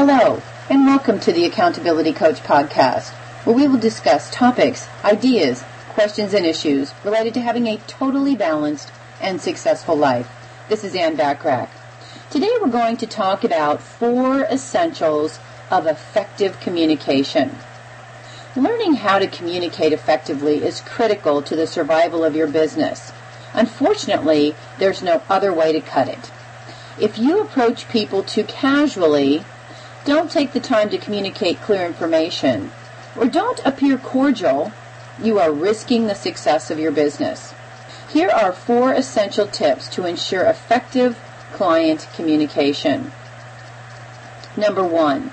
Hello, and welcome to the Accountability Coach podcast, where we will discuss topics, ideas, questions, and issues related to having a totally balanced and successful life. This is Ann Bachrach. Today we're going to talk about four essentials of effective communication. Learning how to communicate effectively is critical to the survival of your business. Unfortunately, there's no other way to cut it. If you approach people too casually, don't take the time to communicate clear information, or don't appear cordial, you are risking the success of your business. Here are four essential tips to ensure effective client communication. Number one,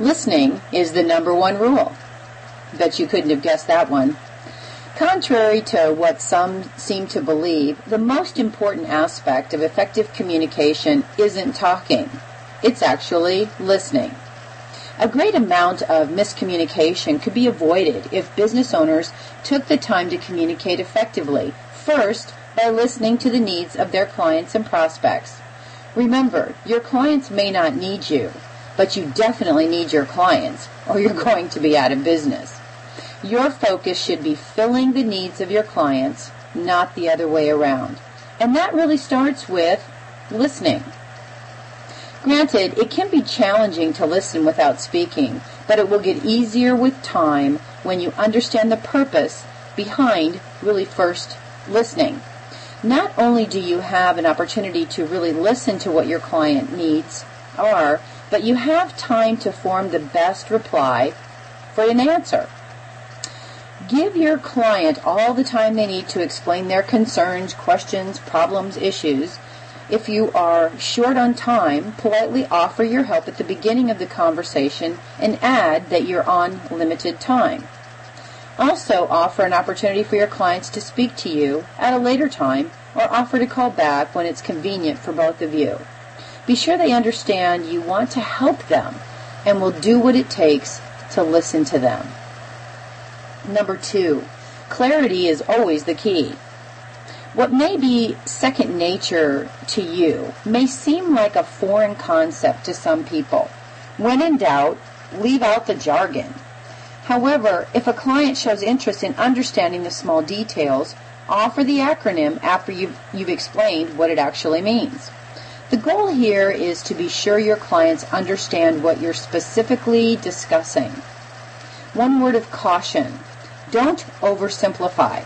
listening is the number one rule. Bet you couldn't have guessed that one. Contrary to what some seem to believe, the most important aspect of effective communication isn't talking. It's actually listening. A great amount of miscommunication could be avoided if business owners took the time to communicate effectively, first by listening to the needs of their clients and prospects. Remember, your clients may not need you, but you definitely need your clients, or you're going to be out of business. Your focus should be filling the needs of your clients, not the other way around. And that really starts with listening. Granted, it can be challenging to listen without speaking, but it will get easier with time when you understand the purpose behind really first listening. Not only do you have an opportunity to really listen to what your client needs are, but you have time to form the best reply for an answer. Give your client all the time they need to explain their concerns, questions, problems, issues, if you are short on time, politely offer your help at the beginning of the conversation and add that you're on limited time. Also offer an opportunity for your clients to speak to you at a later time or offer to call back when it's convenient for both of you. Be sure they understand you want to help them and will do what it takes to listen to them. Number two, clarity is always the key. What may be second nature to you may seem like a foreign concept to some people. When in doubt, leave out the jargon. However, if a client shows interest in understanding the small details, offer the acronym after you've, you've explained what it actually means. The goal here is to be sure your clients understand what you're specifically discussing. One word of caution. Don't oversimplify.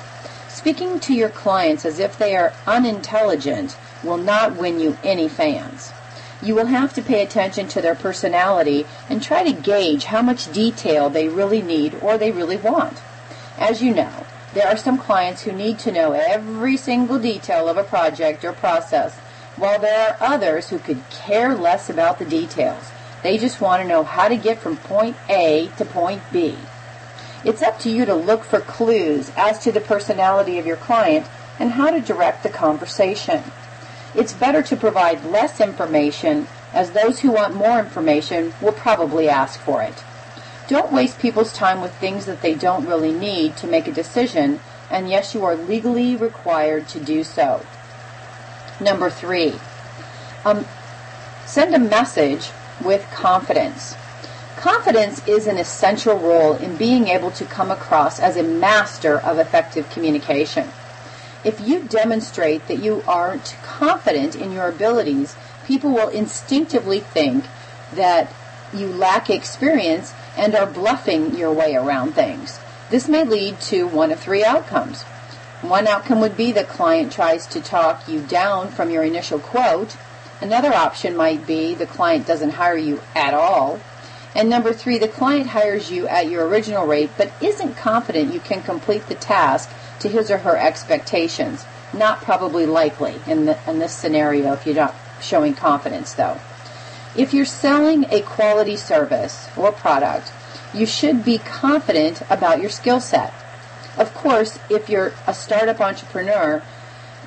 Speaking to your clients as if they are unintelligent will not win you any fans. You will have to pay attention to their personality and try to gauge how much detail they really need or they really want. As you know, there are some clients who need to know every single detail of a project or process, while there are others who could care less about the details. They just want to know how to get from point A to point B. It's up to you to look for clues as to the personality of your client and how to direct the conversation. It's better to provide less information as those who want more information will probably ask for it. Don't waste people's time with things that they don't really need to make a decision, and yes, you are legally required to do so. Number three, um, send a message with confidence. Confidence is an essential role in being able to come across as a master of effective communication. If you demonstrate that you aren't confident in your abilities, people will instinctively think that you lack experience and are bluffing your way around things. This may lead to one of three outcomes. One outcome would be the client tries to talk you down from your initial quote. Another option might be the client doesn't hire you at all. And number three, the client hires you at your original rate but isn't confident you can complete the task to his or her expectations. Not probably likely in, the, in this scenario if you're not showing confidence though. If you're selling a quality service or product, you should be confident about your skill set. Of course, if you're a startup entrepreneur,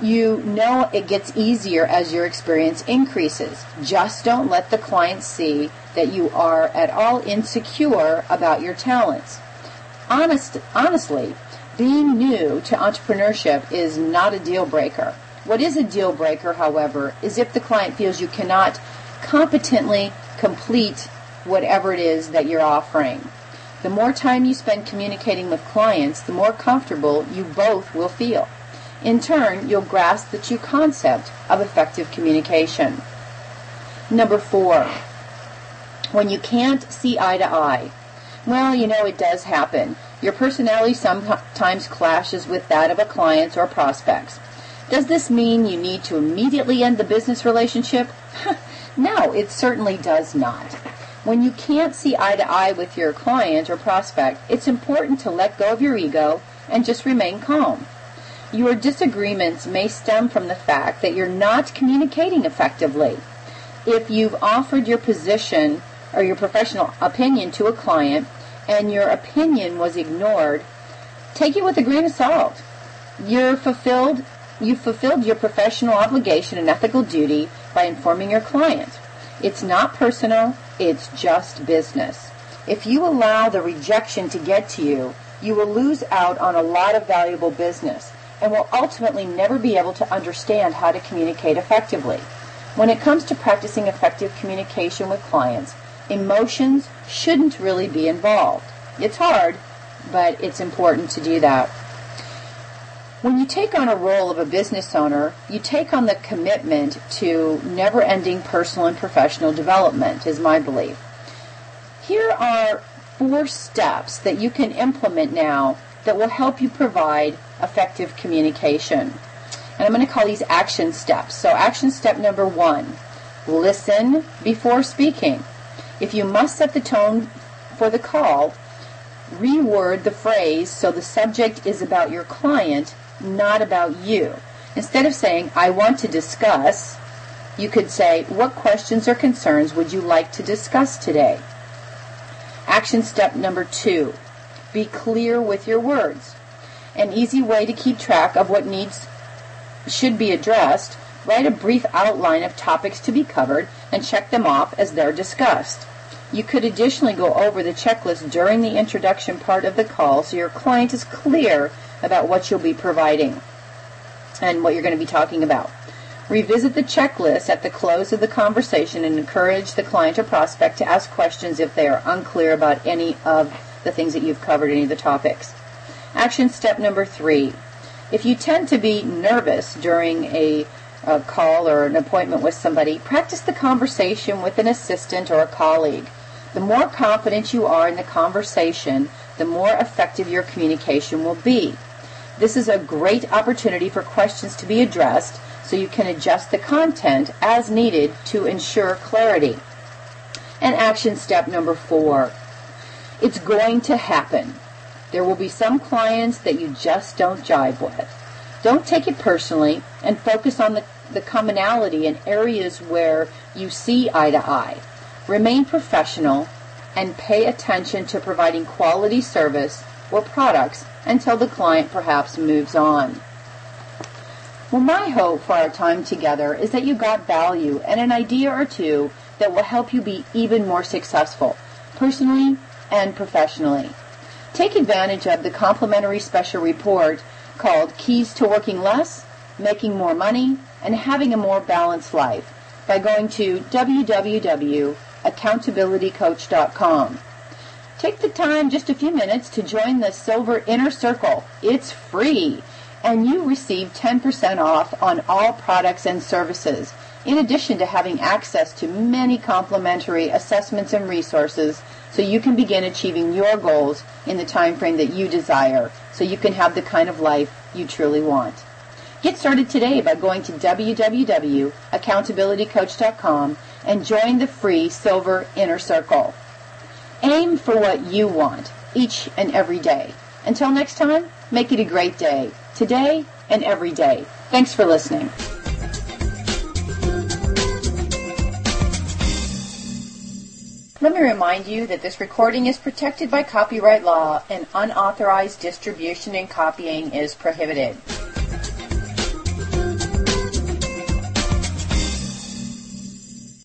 you know it gets easier as your experience increases. Just don't let the client see that you are at all insecure about your talents. Honest, honestly, being new to entrepreneurship is not a deal breaker. What is a deal breaker, however, is if the client feels you cannot competently complete whatever it is that you're offering. The more time you spend communicating with clients, the more comfortable you both will feel. In turn, you'll grasp the true concept of effective communication. Number four, when you can't see eye to eye. Well, you know, it does happen. Your personality sometimes clashes with that of a client or prospects. Does this mean you need to immediately end the business relationship? no, it certainly does not. When you can't see eye to eye with your client or prospect, it's important to let go of your ego and just remain calm. Your disagreements may stem from the fact that you're not communicating effectively. If you've offered your position or your professional opinion to a client and your opinion was ignored, take it with a grain of salt. You're fulfilled you fulfilled your professional obligation and ethical duty by informing your client. It's not personal, it's just business. If you allow the rejection to get to you, you will lose out on a lot of valuable business and will ultimately never be able to understand how to communicate effectively. When it comes to practicing effective communication with clients, emotions shouldn't really be involved. It's hard, but it's important to do that. When you take on a role of a business owner, you take on the commitment to never ending personal and professional development, is my belief. Here are four steps that you can implement now that will help you provide effective communication. And I'm going to call these action steps. So, action step number one listen before speaking. If you must set the tone for the call, reword the phrase so the subject is about your client, not about you. Instead of saying, I want to discuss, you could say, What questions or concerns would you like to discuss today? Action step number two be clear with your words. An easy way to keep track of what needs should be addressed, write a brief outline of topics to be covered and check them off as they're discussed. You could additionally go over the checklist during the introduction part of the call so your client is clear about what you'll be providing and what you're going to be talking about. Revisit the checklist at the close of the conversation and encourage the client or prospect to ask questions if they are unclear about any of the things that you've covered, any of the topics. Action step number three. If you tend to be nervous during a, a call or an appointment with somebody, practice the conversation with an assistant or a colleague. The more confident you are in the conversation, the more effective your communication will be. This is a great opportunity for questions to be addressed so you can adjust the content as needed to ensure clarity. And action step number four it's going to happen. There will be some clients that you just don't jive with. Don't take it personally and focus on the, the commonality in areas where you see eye to eye. Remain professional and pay attention to providing quality service or products until the client perhaps moves on. Well, my hope for our time together is that you got value and an idea or two that will help you be even more successful, personally and professionally. Take advantage of the complimentary special report called Keys to Working Less, Making More Money, and Having a More Balanced Life by going to www.accountabilitycoach.com. Take the time, just a few minutes, to join the Silver Inner Circle. It's free, and you receive 10% off on all products and services, in addition to having access to many complimentary assessments and resources so you can begin achieving your goals in the time frame that you desire so you can have the kind of life you truly want. Get started today by going to www.accountabilitycoach.com and join the free Silver Inner Circle. Aim for what you want each and every day. Until next time, make it a great day, today and every day. Thanks for listening. Let me remind you that this recording is protected by copyright law and unauthorized distribution and copying is prohibited.